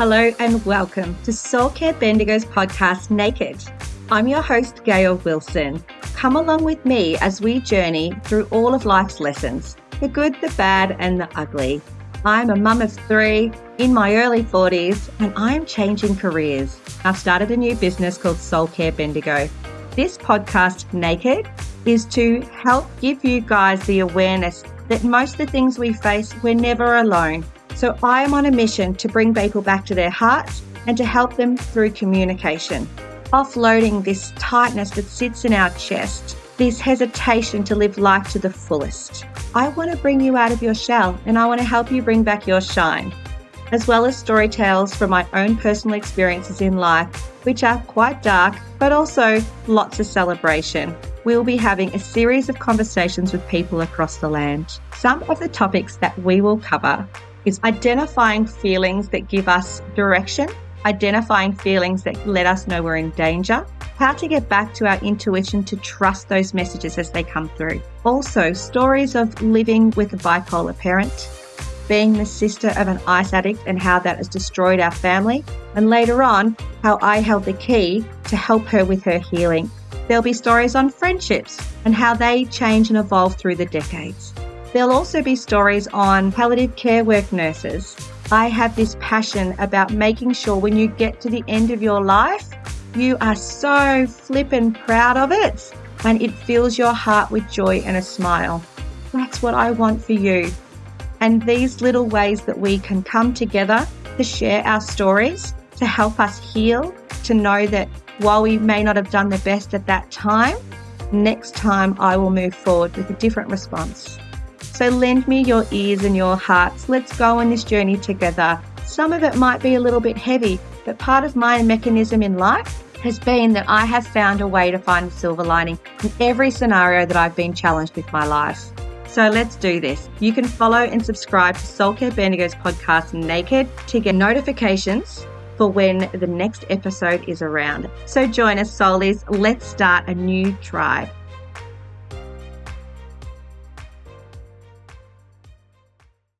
Hello and welcome to Soul Care Bendigo's podcast, Naked. I'm your host, Gayle Wilson. Come along with me as we journey through all of life's lessons the good, the bad, and the ugly. I'm a mum of three in my early 40s and I am changing careers. I've started a new business called Soul Care Bendigo. This podcast, Naked, is to help give you guys the awareness that most of the things we face, we're never alone. So I am on a mission to bring people back to their hearts and to help them through communication, offloading this tightness that sits in our chest, this hesitation to live life to the fullest. I want to bring you out of your shell and I want to help you bring back your shine, as well as story tales from my own personal experiences in life, which are quite dark, but also lots of celebration we'll be having a series of conversations with people across the land. Some of the topics that we will cover is identifying feelings that give us direction, identifying feelings that let us know we're in danger, how to get back to our intuition to trust those messages as they come through. Also, stories of living with a bipolar parent, being the sister of an ice addict and how that has destroyed our family, and later on, how I held the key to help her with her healing. There'll be stories on friendships and how they change and evolve through the decades. There'll also be stories on palliative care work nurses. I have this passion about making sure when you get to the end of your life, you are so flippin' proud of it and it fills your heart with joy and a smile. That's what I want for you. And these little ways that we can come together to share our stories, to help us heal, to know that while we may not have done the best at that time, next time I will move forward with a different response. So lend me your ears and your hearts. Let's go on this journey together. Some of it might be a little bit heavy, but part of my mechanism in life has been that I have found a way to find a silver lining in every scenario that I've been challenged with my life. So let's do this. You can follow and subscribe to Soul Care Bendigo's podcast Naked to get notifications for when the next episode is around. So join us, Soulies. Let's start a new tribe.